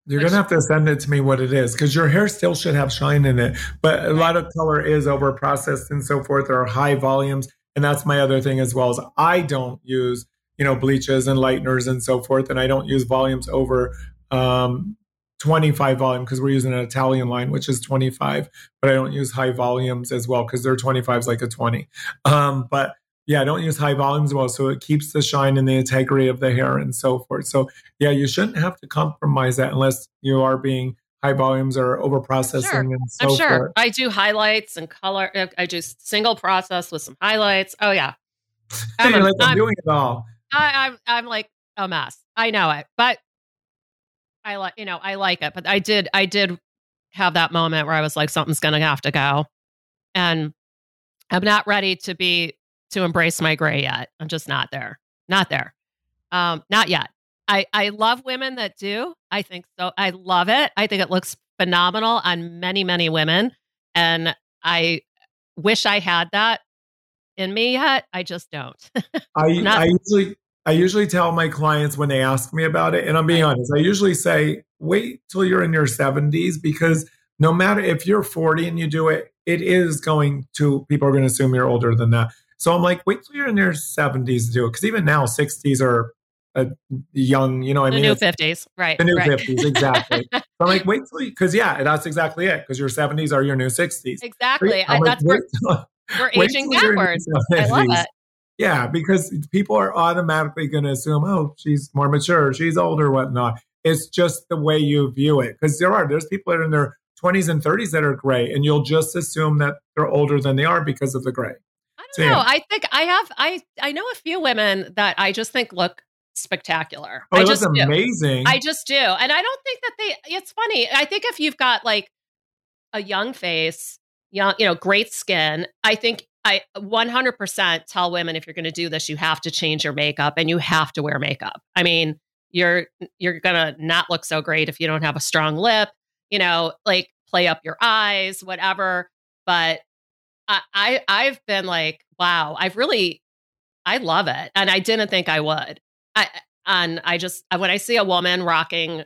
You're gonna have to send it to me what it is because your hair still should have shine in it, but a lot of color is over processed and so forth. There are high volumes, and that's my other thing as well. Is I don't use you know bleaches and lighteners and so forth, and I don't use volumes over um, 25 volume because we're using an Italian line, which is 25, but I don't use high volumes as well because their 25 is like a 20. Um, but yeah, I don't use high volumes as well, so it keeps the shine and the integrity of the hair and so forth. So yeah, you shouldn't have to compromise that unless you are being high volumes or over processing Sure. and so I'm sure forth. I do highlights and color. I do single process with some highlights. Oh yeah, I'm, a- like, I'm, I'm- doing it all. I, I'm I'm like a mess. I know it, but I like you know I like it. But I did I did have that moment where I was like something's to have to go, and I'm not ready to be to embrace my gray yet. I'm just not there. Not there. Um, not yet. I I love women that do. I think so. I love it. I think it looks phenomenal on many many women, and I wish I had that in me yet. I just don't. I, Not- I usually I usually tell my clients when they ask me about it, and I'm being honest, I usually say, wait till you're in your 70s because no matter if you're 40 and you do it, it is going to people are going to assume you're older than that. So I'm like, wait till you're in your 70s to do it because even now 60s are a young, you know, what I the mean, new It's fifties, right? the new right. 50s exactly. so I'm like, wait till because yeah, that's exactly it because your 70s are your new 60s. Exactly. I, like, that's where wait till- we're wait aging till you're in backwards. I love it. Yeah, because people are automatically going to assume, oh, she's more mature, she's older, whatnot. It's just the way you view it. Because there are, there's people that are in their 20s and 30s that are gray, and you'll just assume that they're older than they are because of the gray. I don't So, know. yeah. I think I have. I I know a few women that I just think look spectacular. Oh, I just do. amazing. I just do, and I don't think that they. It's funny. I think if you've got like a young face, young, you know, great skin, I think I 100% tell women if you're going to do this, you have to change your makeup and you have to wear makeup. I mean, you're you're going to not look so great if you don't have a strong lip, you know, like play up your eyes, whatever. But I, I've been like, wow, I've really I love it. And I didn't think I would. I and I just when I see a woman rocking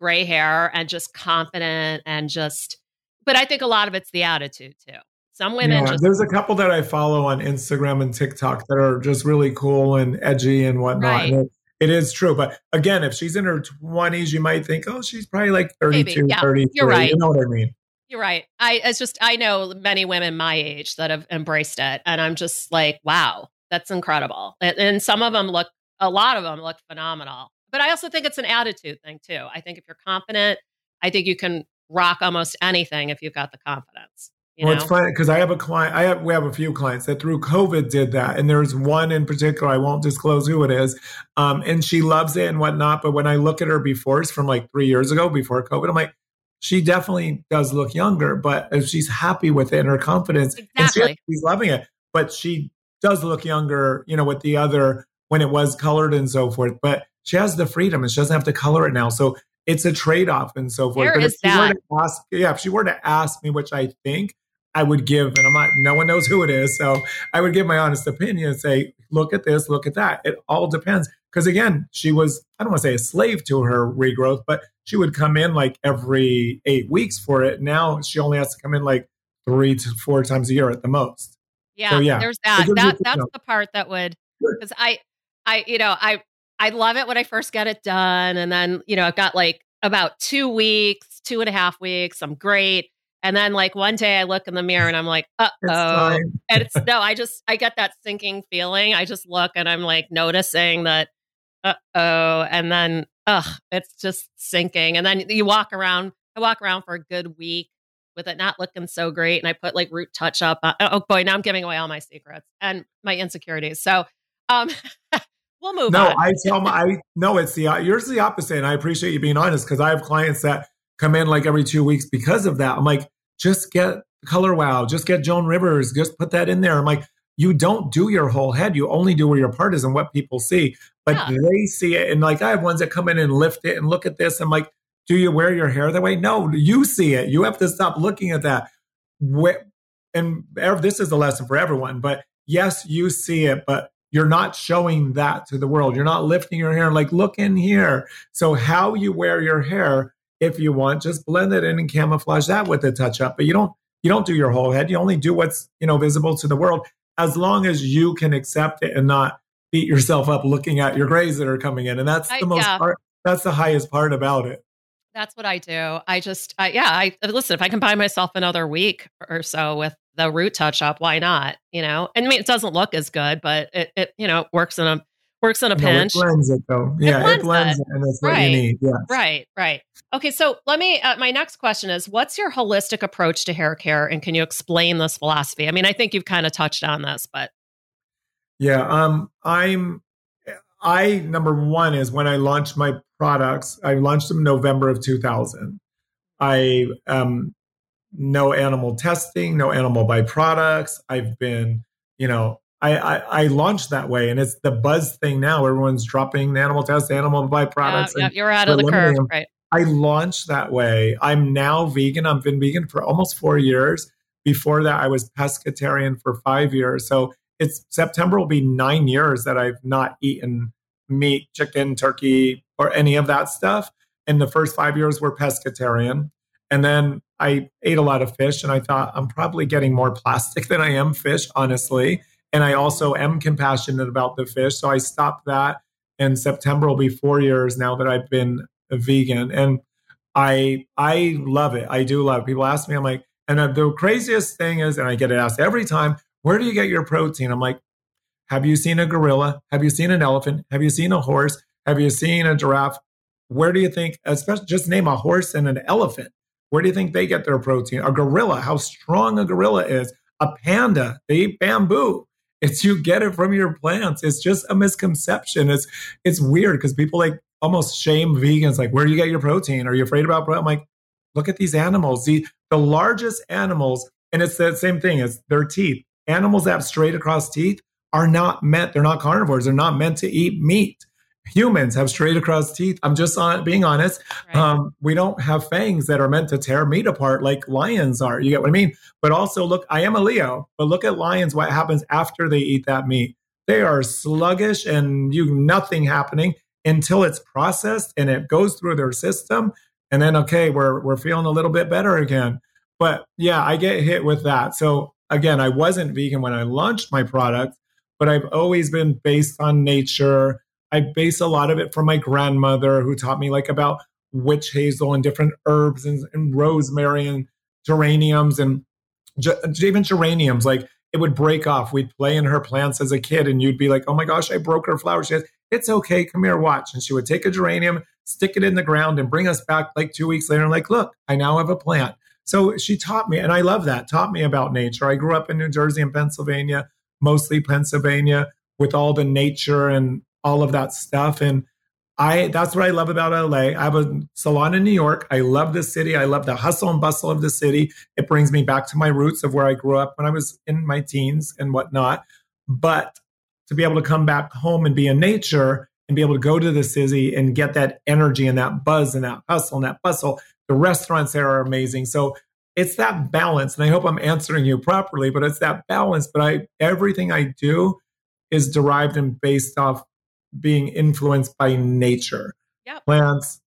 gray hair and just confident and just but I think a lot of it's the attitude too. Some women yeah, just there's a couple that I follow on Instagram and TikTok that are just really cool and edgy and whatnot. Right. And it, it is true. But again, if she's in her 20s, you might think, oh, she's probably like 32, Maybe, yeah, 33. you're right. You know what I mean? You're right. I it's just I know many women my age that have embraced it, and I'm just like, wow, that's incredible. And, and some of them look, a lot of them look phenomenal. But I also think it's an attitude thing too. I think if you're confident, I think you can rock almost anything if you've got the confidence. You well, know? it's funny because I have a client. I have we have a few clients that through COVID did that, and there's one in particular. I won't disclose who it is, um, and she loves it and whatnot. But when I look at her before, it's from like three years ago, before COVID. I'm like, she definitely does look younger, but she's happy with it and her confidence, and she, Exactly. she's loving it. But she does look younger, you know, with the other when it was colored and so forth. But she has the freedom, and she doesn't have to color it now. So it's a trade off and so forth. Where but if she were to ask, yeah, if she were to ask me, which I think I would give, and I'm not, no one knows who it is. So I would give my honest opinion and say, look at this, look at that. It all depends. Because again, she was, I don't want to say a slave to her regrowth, but she would come in like every eight weeks for it. Now she only has to come in like three to four times a year at the most. Yeah, So, yeah, there's that. you That a that's signal. the part that would because I I you know I I love it when I first get it done, and then you know I've got like about two weeks, two and a half weeks. I'm great, and then like one day I look in the mirror and I'm like, uh oh, and it's no, I just I get that sinking feeling. I just look and I'm like noticing that, uh oh, and then ugh, it's just sinking, and then you walk around. I walk around for a good week, with it not looking so great. And I put like root touch up. Uh, oh boy, now I'm giving away all my secrets and my insecurities. So um, we'll move no, on. I tell my, I no, it's the, yours is the opposite. And I appreciate you being honest because I have clients that come in like every two weeks because of that. I'm like, just get color wow, just get Joan Rivers, just put that in there. I'm like, you don't do your whole head. You only do where your part is and what people see. But yeah. they see it. And like I have ones that come in and lift it and look at this. I'm like, do you wear your hair that way? No, you see it. You have to stop looking at that. And this is a lesson for everyone. But yes, you see it, but you're not showing that to the world. You're not lifting your hair like, look in here. So, how you wear your hair, if you want, just blend it in and camouflage that with a touch up. But you don't you don't do your whole head. You only do what's you know visible to the world as long as you can accept it and not beat yourself up looking at your grays that are coming in. And that's the most yeah. part, that's the highest part about it. That's what I do. I just, I, yeah, I listen, if I can buy myself another week or so with the root touch up, why not? You know, and I mean, it doesn't look as good, but it, it you know, works in a, works on a pinch. It blends it though. Yeah, it blends, it blends it. and that's right. what you need. Yeah. Right, right. Okay, so let me. Uh, my next question is: What's your holistic approach to hair care, and can you explain this philosophy? I mean, I think you've kind of touched on this, but yeah, um, I'm. I number one is when I launched my products. I launched them in November of 2000. I um, no animal testing, no animal byproducts. I've been, you know, I, I, I, launched that way, and it's the buzz thing now. Everyone's dropping animal tests, animal byproducts. Yeah, yeah you're out of the curve, them. right? I launched that way. I'm now vegan. I've been vegan for almost four years. Before that, I was pescatarian for five years. So it's September will be nine years that I've not eaten meat, chicken, turkey, or any of that stuff. And the first five years were pescatarian. And then I ate a lot of fish, and I thought I'm probably getting more plastic than I am fish, honestly. And I also am compassionate about the fish. So I stopped that. And September will be four years now that I've been a vegan. And I I love it. I do love it. People ask me, I'm like, and the craziest thing is, and I get it asked every time, where do you get your protein? I'm like, have you seen a gorilla? Have you seen an elephant? Have you seen a horse? Have you seen a giraffe? Where do you think, especially just name a horse and an elephant? Where do you think they get their protein? A gorilla, how strong a gorilla is. A panda, they eat bamboo. It's you get it from your plants. It's just a misconception. It's it's weird because people like almost shame vegans. Like, where do you get your protein? Are you afraid about protein? I'm like, look at these animals. The the largest animals, and it's the same thing as their teeth. Animals that have straight across teeth are not meant. They're not carnivores. They're not meant to eat meat. Humans have straight across teeth. I'm just on, being honest. Right. Um, we don't have fangs that are meant to tear meat apart like lions are. You get what I mean? But also, look, I am a Leo, but look at lions. What happens after they eat that meat? They are sluggish and you nothing happening until it's processed and it goes through their system. And then, okay, we're we're feeling a little bit better again. But yeah, I get hit with that. So again, I wasn't vegan when I launched my product, but I've always been based on nature I base a lot of it from my grandmother who taught me like about witch hazel and different herbs and, and rosemary and geraniums and even geraniums. Like it would break off. We'd play in her plants as a kid and you'd be like, oh my gosh, I broke her flower. She says, it's okay. Come here, watch. And she would take a geranium, stick it in the ground and bring us back like two weeks later and like, look, I now have a plant. So she taught me, and I love that, taught me about nature. I grew up in New Jersey and Pennsylvania, mostly Pennsylvania, with all the nature and all of that stuff. And I that's what I love about LA. I have a salon in New York. I love the city. I love the hustle and bustle of the city. It brings me back to my roots of where I grew up when I was in my teens and whatnot. But to be able to come back home and be in nature and be able to go to the city and get that energy and that buzz and that hustle and that bustle, the restaurants there are amazing. So it's that balance. And I hope I'm answering you properly, but it's that balance. But I everything I do is derived and based off being influenced by nature. Yep. plants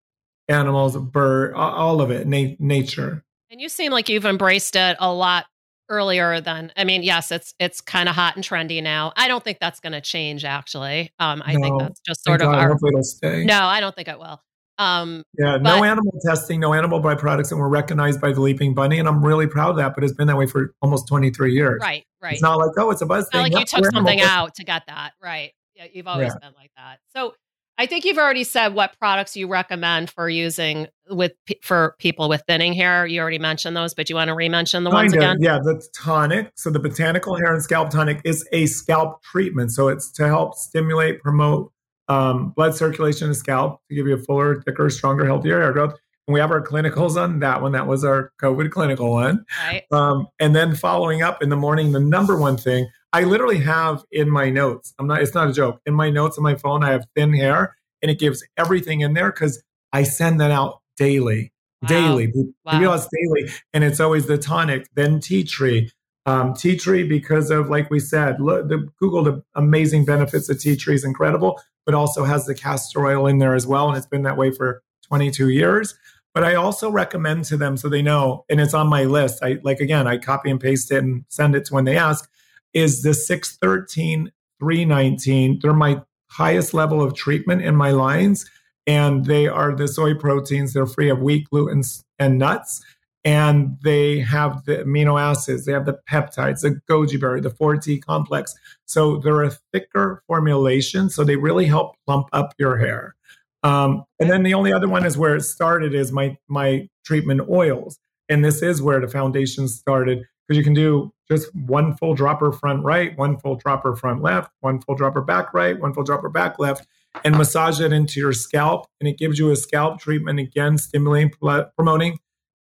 animals bird all of it na- nature. And you seem like you've embraced it a lot earlier than i mean yes it's it's kind of hot and trendy now. I don't think that's going to change actually. Um i no, think that's just sort of our it'll stay. no i don't think it will. Um yeah but, no animal testing no animal byproducts and we're recognized by the leaping bunny and i'm really proud of that but it's been that way for almost 23 years. Right right. It's not like oh it's a buzz it's thing. like you took something out to get that right yeah, you've always yeah. been like that. So I think you've already said what products you recommend for using with for people with thinning hair. You already mentioned those, but you want to re-mention the kind ones again? Yeah, the tonic. So the botanical hair and scalp tonic is a scalp treatment. So it's to help stimulate, promote um, blood circulation in the scalp to give you a fuller, thicker, stronger, healthier hair growth. And we have our clinicals on that one. That was our COVID clinical one. Right. Um, and then following up in the morning, the number one thing I literally have in my notes. I'm not. It's not a joke. In my notes on my phone, I have thin hair, and it gives everything in there because I send that out daily, wow. daily. Wow. It's daily, and it's always the tonic, then tea tree. Um, tea tree because of like we said, look, the Google the amazing benefits of tea tree is incredible, but also has the castor oil in there as well, and it's been that way for 22 years. But I also recommend to them so they know, and it's on my list. I like again, I copy and paste it and send it to when they ask is the 613 319. They're my highest level of treatment in my lines. And they are the soy proteins. They're free of wheat, gluten, and nuts. And they have the amino acids, they have the peptides, the goji berry, the 4T complex. So they're a thicker formulation. So they really help plump up your hair. Um, and then the only other one is where it started is my my treatment oils. And this is where the foundation started because you can do just one full dropper front right, one full dropper front left, one full dropper back right, one full dropper back left, and massage it into your scalp. And it gives you a scalp treatment, again, stimulating, promoting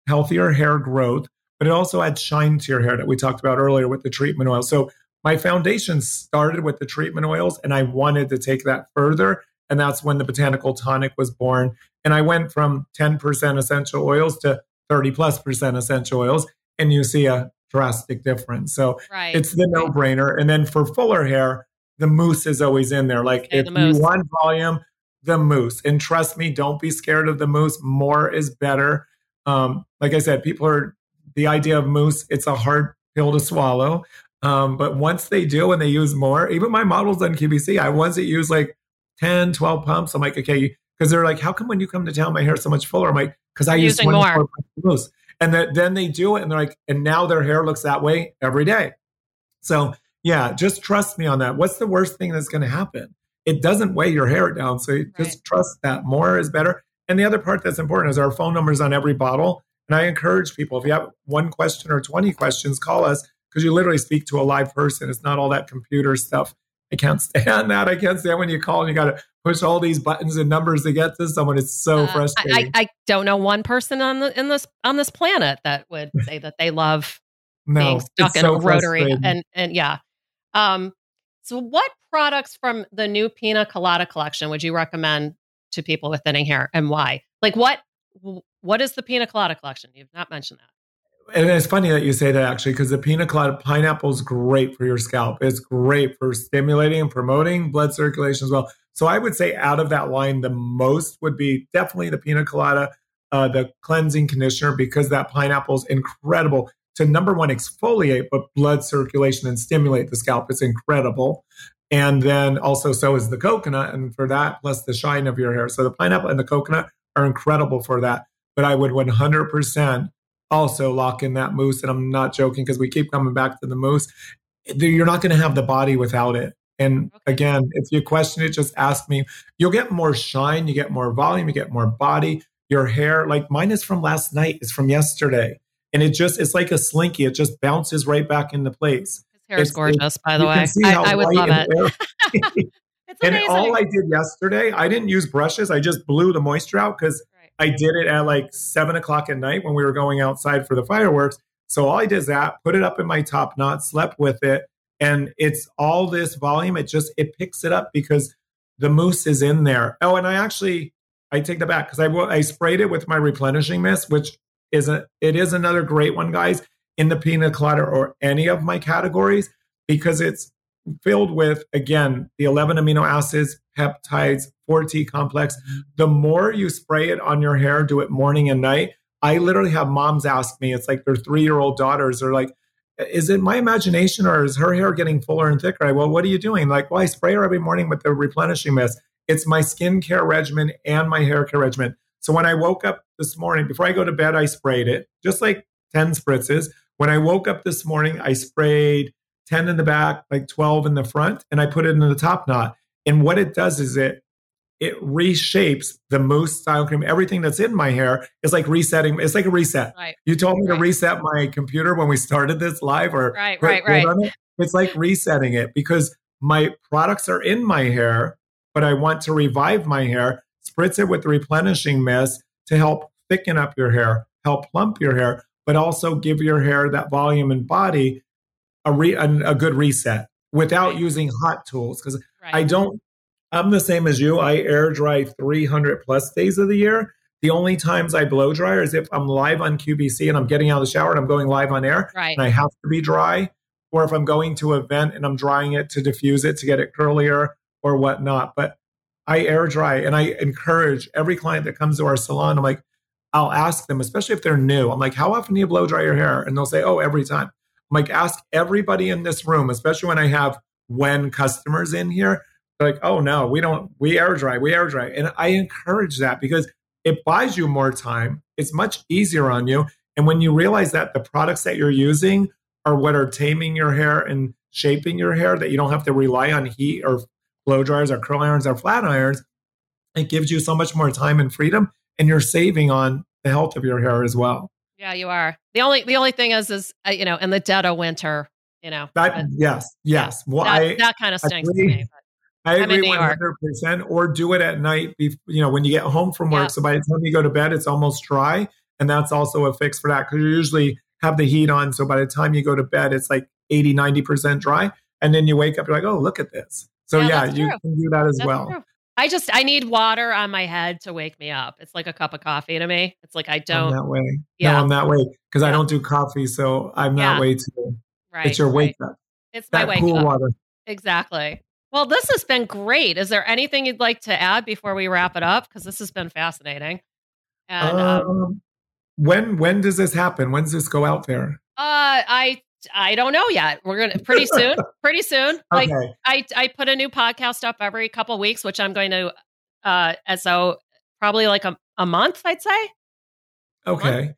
healthier hair growth. But it also adds shine to your hair that we talked about earlier with the treatment oil. So my foundation started with the treatment oils, and I wanted to take that further. And that's when the botanical tonic was born. And I went from 10% essential oils to 30 plus percent essential oils. And you see a drastic difference. So right. it's the no brainer. And then for fuller hair, the mousse is always in there. Like if the you want volume, the mousse. And trust me, don't be scared of the mousse. More is better. Um, like I said, people are the idea of mousse, it's a hard pill to swallow. Um, but once they do and they use more, even my models on QVC, I once use like 10, 12 pumps. I'm like, okay, because they're like, how come when you come to town, my hair is so much fuller? I'm like, because I use more. mousse. And that, then they do it and they're like, and now their hair looks that way every day. So yeah, just trust me on that. What's the worst thing that's going to happen? It doesn't weigh your hair down. So right. just trust that more is better. And the other part that's important is our phone numbers on every bottle. And I encourage people, if you have one question or 20 questions, call us because you literally speak to a live person. It's not all that computer stuff. I can't stand that. I can't stand when you call and you got to push all these buttons and numbers to get to someone. It's so uh, frustrating. I, I, don't know one person on the in this on this planet that would say that they love no, being stuck in so a rotary and and yeah. Um, so, what products from the new Pina Colada collection would you recommend to people with thinning hair, and why? Like, what what is the Pina Colada collection? You've not mentioned that and it's funny that you say that actually, because the pina colada pineapple is great for your scalp. It's great for stimulating and promoting blood circulation as well. So I would say out of that line, the most would be definitely the pina colada, uh, the cleansing conditioner, because that pineapple is incredible to number one exfoliate, but blood circulation and stimulate the scalp. It's incredible. And then also, so is the coconut, and for that, plus the shine of your hair. So the pineapple and the coconut are incredible for that. But I would 100% also lock in that mousse. And I'm not joking because we keep coming back to the mousse. You're not going to have the body without it. And again, if you question it, just ask me. You'll get more shine, you get more volume, you get more body. Your hair, like mine is from last night, is from yesterday. And it just, it's like a slinky. It just bounces right back into place. His hair is gorgeous, by the way. I, I would love it. and all I did yesterday, I didn't use brushes. I just blew the moisture out because I did it at like seven o'clock at night when we were going outside for the fireworks. So all I did is that, put it up in my top knot, slept with it, and it's all this volume. It just it picks it up because the mousse is in there. Oh, and I actually I take that back because I I sprayed it with my replenishing mist, which is a it is another great one, guys, in the pina colada or any of my categories because it's filled with again the 11 amino acids, peptides, 4T complex. The more you spray it on your hair, do it morning and night. I literally have moms ask me, it's like their three year old daughters are like, is it my imagination or is her hair getting fuller and thicker? I, well, what are you doing? Like, well, I spray her every morning with the replenishing mist. It's my skincare regimen and my hair care regimen. So when I woke up this morning, before I go to bed, I sprayed it, just like 10 spritzes. When I woke up this morning, I sprayed 10 in the back, like 12 in the front, and I put it in the top knot. And what it does is it it reshapes the mousse style cream. Everything that's in my hair is like resetting. It's like a reset. Right. You told me Right. to reset my computer when we started this live or Right, put- right, right. it. It's like resetting it because my products are in my hair, but I want to revive my hair, spritz it with the replenishing mist to help thicken up your hair, help plump your hair, but also give your hair that volume and body a, re, a, a good reset without Right. using hot tools. Because Right. I don't, I'm the same as you. I air dry 300 plus days of the year. The only times I blow dryer is if I'm live on QVC and I'm getting out of the shower and I'm going live on air right. and I have to be dry, or if I'm going to an event and I'm drying it to diffuse it to get it curlier or whatnot. But I air dry and I encourage every client that comes to our salon. I'm like, I'll ask them, especially if they're new. I'm like, how often do you blow dry your hair? And they'll say, oh, every time. I'm like, ask everybody in this room, especially when I have when customers in here. Like, oh no, we don't, we air dry, we air dry. And I encourage that because it buys you more time. It's much easier on you. And when you realize that the products that you're using are what are taming your hair and shaping your hair, that you don't have to rely on heat or blow dryers or curl irons or flat irons, it gives you so much more time and freedom. And you're saving on the health of your hair as well. Yeah, you are. The only the only thing is is uh, you know in the dead of winter, you know That, but yes, yes. Well, that, I, that kind of stinks to agree. me. But I agree New hundred percent. Or do it at night. You know, when you get home from work. Yeah. So by the time you go to bed, it's almost dry, and that's also a fix for that because you usually have the heat on. So by the time you go to bed, it's like 80, 90 percent dry, and then you wake up, you're like, oh, look at this. So Yeah, yeah, you true. can do that as That's well. true. I just I need water on my head to wake me up. It's like a cup of coffee to me. It's like I I'm don't. that way. Yeah. No, I'm that way because I don't do coffee, so I'm that Yeah. way too. Right. it's your right. wake up. It's my That wake cool up. water. Exactly. Well, this has been great. Is there anything you'd like to add before we wrap it up? Because this has been fascinating. And um, Um, when when does this happen? When does this go out there? uh, I I don't know yet. We're gonna pretty soon. pretty soon. Like Okay. I I put a new podcast up every couple weeks, which I'm going to uh so probably like a, a month, I'd say. Okay.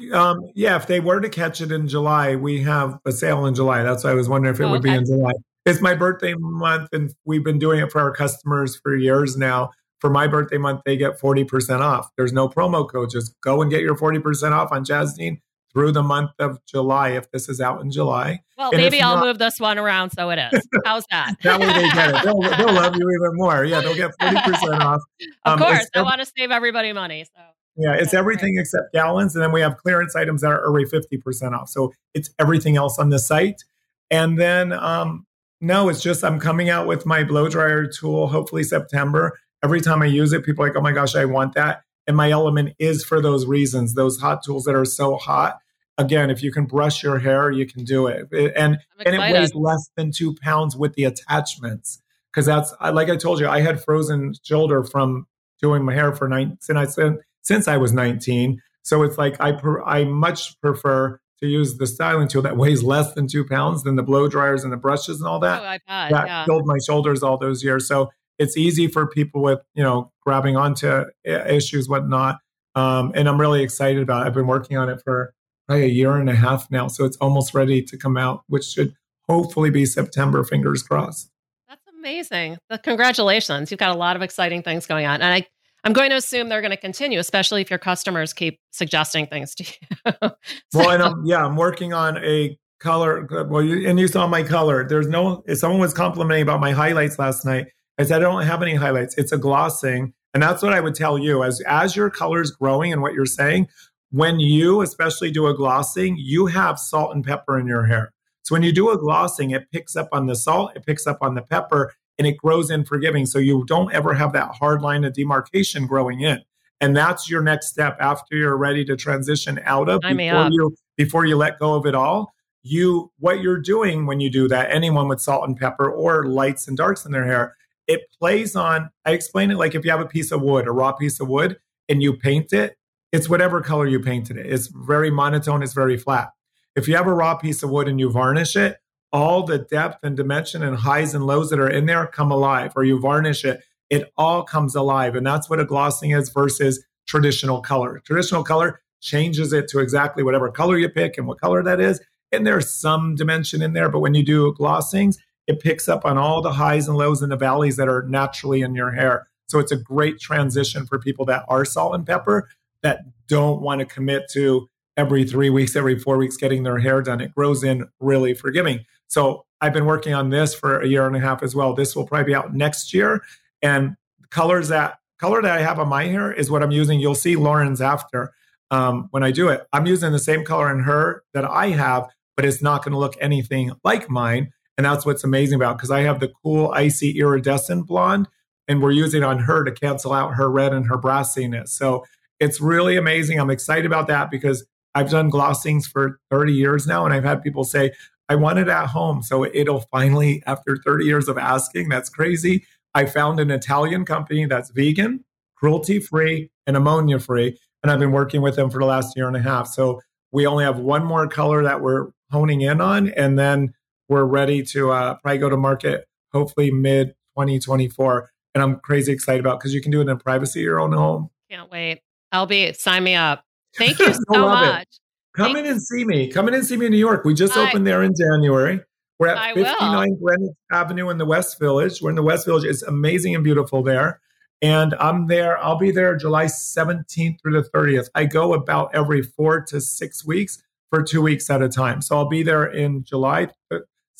Yeah. Um, yeah, if they were to catch it in July, we have a sale in July. That's why I was wondering if it Oh, would be in July. It's my birthday month, and we've been doing it for our customers for years now. For my birthday month, they get 40% off. There's no promo code. Just go and get your 40% off on Jasmine through the month of July if this is out in July. Well, And maybe I'll not- move this one around so it is. How's that? That way they get it. They'll, they'll love you even more. Yeah, they'll get 40% off. Of Um, course, it's I want to save everybody money. So Yeah, it's That's great. everything except gallons. And then we have clearance items that are already 50% off. So it's everything else on the site. And then, um, no, it's just I'm coming out with my blow dryer tool, hopefully September. Every time I use it, people are like, oh my gosh, I want that. And my element is for those reasons, those hot tools that are so hot. Again, if you can brush your hair, you can do it. It- And and it weighs less than two pounds with the attachments because that's like I told you, I had frozen shoulder from doing my hair for nine since I since, since I was nineteen. So it's like I per, I much prefer to use the styling tool that weighs less than two pounds than the blow dryers and the brushes and all oh, that. I bet. that Yeah. killed my shoulders all those years. So it's easy for people with you know grabbing onto issues, whatnot. Um, and I'm really excited about. it. I've been working on it for probably a year and a half now, so it's almost ready to come out, which should hopefully be September. Fingers crossed. That's amazing. The, congratulations. You've got a lot of exciting things going on. And I, I'm going to assume they're going to continue, especially if your customers keep suggesting things to you. Well, and I'm, yeah, I'm working on a color. Well, you, and you saw my color. There's no. Someone was complimenting about my highlights last night, I said I don't have any highlights. It's a glossing, and that's what I would tell you as as your color's growing and what you're saying. When you especially do a glossing, you have salt and pepper in your hair. So when you do a glossing, it picks up on the salt, it picks up on the pepper, and it grows in forgiving. So you don't ever have that hard line of demarcation growing in. And that's your next step after you're ready to transition out of me before up. you before you let go of it all. You what you're doing when you do that, anyone with salt and pepper or lights and darks in their hair, it plays on. I explain it like if you have a piece of wood, a raw piece of wood, and you paint it, it's whatever color you painted it. It's very monotone, it's very flat. If you have a raw piece of wood and you varnish it, all the depth and dimension and highs and lows that are in there come alive, or you varnish it, it all comes alive. And that's what a glossing is versus traditional color. Traditional color changes it to exactly whatever color you pick and what color that is. And there's some dimension in there, but when you do glossings, it picks up on all the highs and lows and the valleys that are naturally in your hair. So it's a great transition for people that are salt and pepper that don't want to commit to every three weeks, every four weeks getting their hair done. It grows in really forgiving. So I've been working on this for a year and a half as well. This will probably be out next year. And colors that color that I have on my hair is what I'm using. You'll see Lauren's after um, when I do it. I'm using the same color in her that I have, but it's not going to look anything like mine. And that's what's amazing about because I have the cool icy iridescent blonde, and we're using on her to cancel out her red and her brassiness. So it's really amazing. I'm excited about that because I've done glossings for 30 years now, and I've had people say, I want it at home. So it'll finally, after 30 years of asking, that's crazy. I found an Italian company that's vegan, cruelty free, and ammonia free. And I've been working with them for the last year and a half. So we only have one more color that we're honing in on. And then we're ready to uh, probably go to market hopefully mid 2024. And I'm crazy excited about because you can do it in privacy of your own home. Can't wait. Albie, sign me up. Thank you so much. It. Come Thank in and see me. Come in and see me in New York. We just I, opened there in January. We're at I 59 will. Greenwich Avenue in the West Village. We're in the West Village. It's amazing and beautiful there. And I'm there. I'll be there July 17th through the 30th. I go about every four to six weeks for two weeks at a time. So I'll be there in July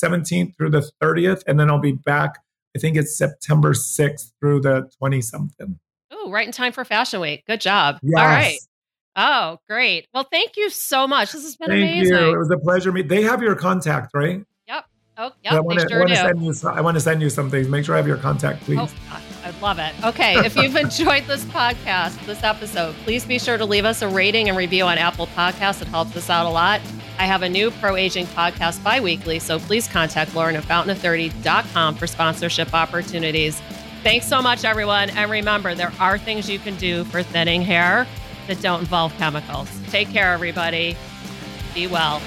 17th through the 30th. And then I'll be back, I think it's September 6th through the 20 something. Oh, right in time for Fashion Week. Good job. Yes. All right. Oh, great. Well, thank you so much. This has been thank amazing. You. It was a pleasure. Meet. They have your contact, right? Yep. Oh, yep. I want to sure send you. I want to send you some things. Make sure I have your contact, please. Oh, I love it. Okay, if you've enjoyed this podcast, this episode, please be sure to leave us a rating and review on Apple Podcasts. It helps us out a lot. I have a new pro aging podcast bi-weekly, so please contact Lauren at fountain30.com for sponsorship opportunities. Thanks so much, everyone. And remember, there are things you can do for thinning hair that don't involve chemicals. Take care, everybody. Be well.